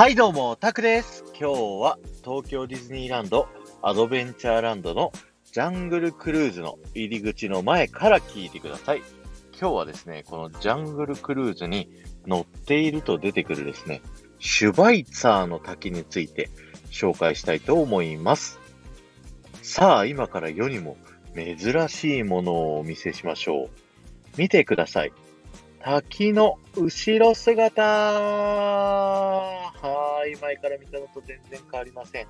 はいどうも、タクです。今日は東京ディズニーランドアドベンチャーランドのジャングルクルーズの入り口の前から聞いてください。今日はですね、このジャングルクルーズに乗っていると出てくるですね、シュバイツァーの滝について紹介したいと思います。さあ、今から世にも珍しいものをお見せしましょう。見てください。滝の後ろ姿はーい、前から見たのと全然変わりません。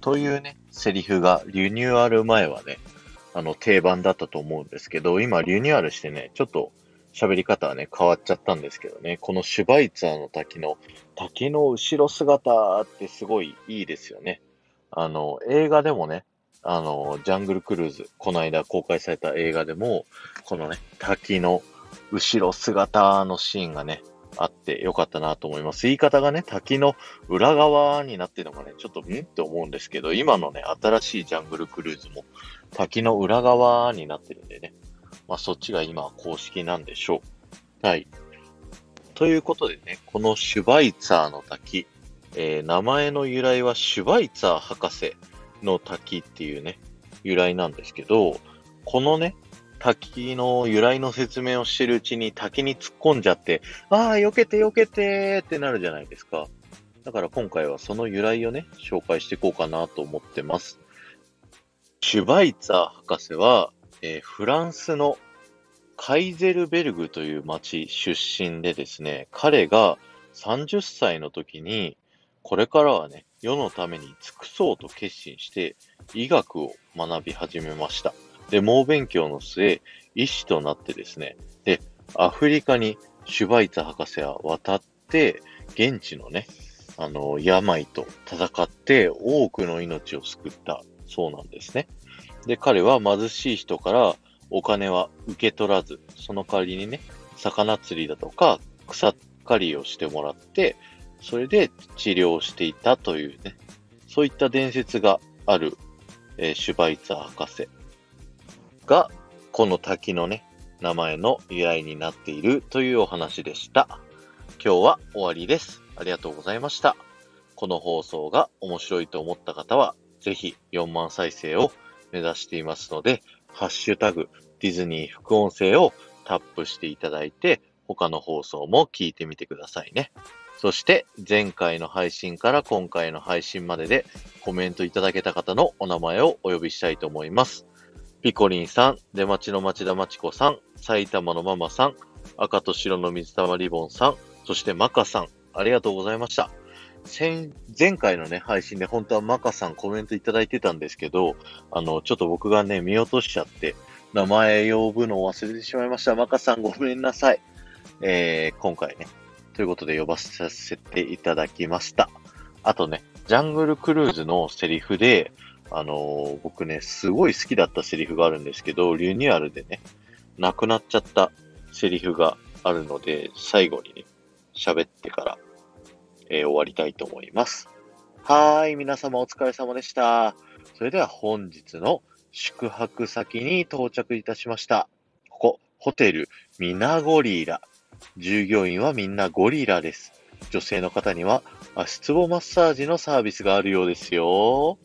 というね、セリフがリニューアル前はね、あの定番だったと思うんですけど、今リニューアルしてね、ちょっと喋り方はね、変わっちゃったんですけどね、このシュバイツァーの滝の、滝の後ろ姿ってすごいいいですよね。あの、映画でもね、あの、ジャングルクルーズ、この間公開された映画でも、このね、滝の後ろ姿のシーンがね、あってよかったなと思います。言い方がね、滝の裏側になってるのがね、ちょっとん？って思うんですけど、今のね、新しいジャングルクルーズも滝の裏側になってるんでね、まあそっちが今公式なんでしょう。はい。ということでね、このシュバイツァーの滝、えー名前の由来はシュバイツァー博士の滝っていうね、由来なんですけど、このね、滝の由来の説明をしてるうちに滝に突っ込んじゃって、ああ、避けて避けてってなるじゃないですか。だから今回はその由来をね、紹介していこうかなと思ってます。シュバイツァー博士は、えーフランスのカイゼルベルグという町出身でですね、彼が30歳の時に、これからはね、世のために尽くそうと決心して、医学を学び始めました。で、猛勉強の末、医師となってですね、で、アフリカにシュバイツ博士は渡って、現地のね、あの、病と戦って多くの命を救ったそうなんですね。で、彼は貧しい人からお金は受け取らず、その代わりにね、魚釣りだとか草刈りをしてもらって、それで治療していたというね、そういった伝説がある、えーシュバイツァ博士が、この滝のね、名前の由来になっているというお話でした。今日は終わりです。ありがとうございました。この放送が面白いと思った方は、ぜひ4万再生を目指していますので、ハッシュタグディズニー副音声をタップしていただいて、他の放送も聞いてみてくださいね。そして、前回の配信から今回の配信まででコメントいただけた方のお名前をお呼びしたいと思います。ピコリンさん、出町の町田町子さん、埼玉のママさん、赤と白の水玉リボンさん、そしてマカさん、ありがとうございました。先前回のね、配信で本当はマカさんコメントいただいてたんですけど、あの、ちょっと僕がね、見落としちゃって、名前呼ぶのを忘れてしまいました。マカさんごめんなさい。えー、今回ね、ということで呼ばさせていただきました。あとね、ジャングルクルーズのセリフで、あの僕ね、すごい好きだったセリフがあるんですけど、リニューアルでね、なくなっちゃったセリフがあるので、最後にね、喋ってから、えー終わりたいと思います。はーい、皆様お疲れ様でした。それでは本日の宿泊先に到着いたしました。ここ、ホテルミナゴリラ。従業員はみんなゴリラです。女性の方には足つぼマッサージのサービスがあるようですよ。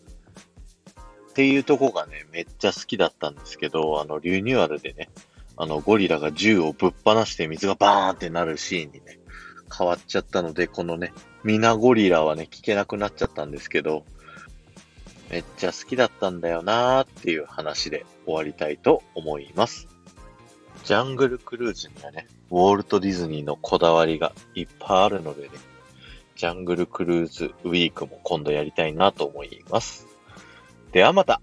っていうとこがね、めっちゃ好きだったんですけど、あの、リニューアルでね、あの、ゴリラが銃をぶっ放して水がバーンってなるシーンにね、変わっちゃったので、このね、ミナゴリラはね、聞けなくなっちゃったんですけど、めっちゃ好きだったんだよなーっていう話で終わりたいと思います。ジャングルクルーズにはね、ウォルト・ディズニーのこだわりがいっぱいあるのでね、ジャングルクルーズウィークも今度やりたいなと思います。ではまた。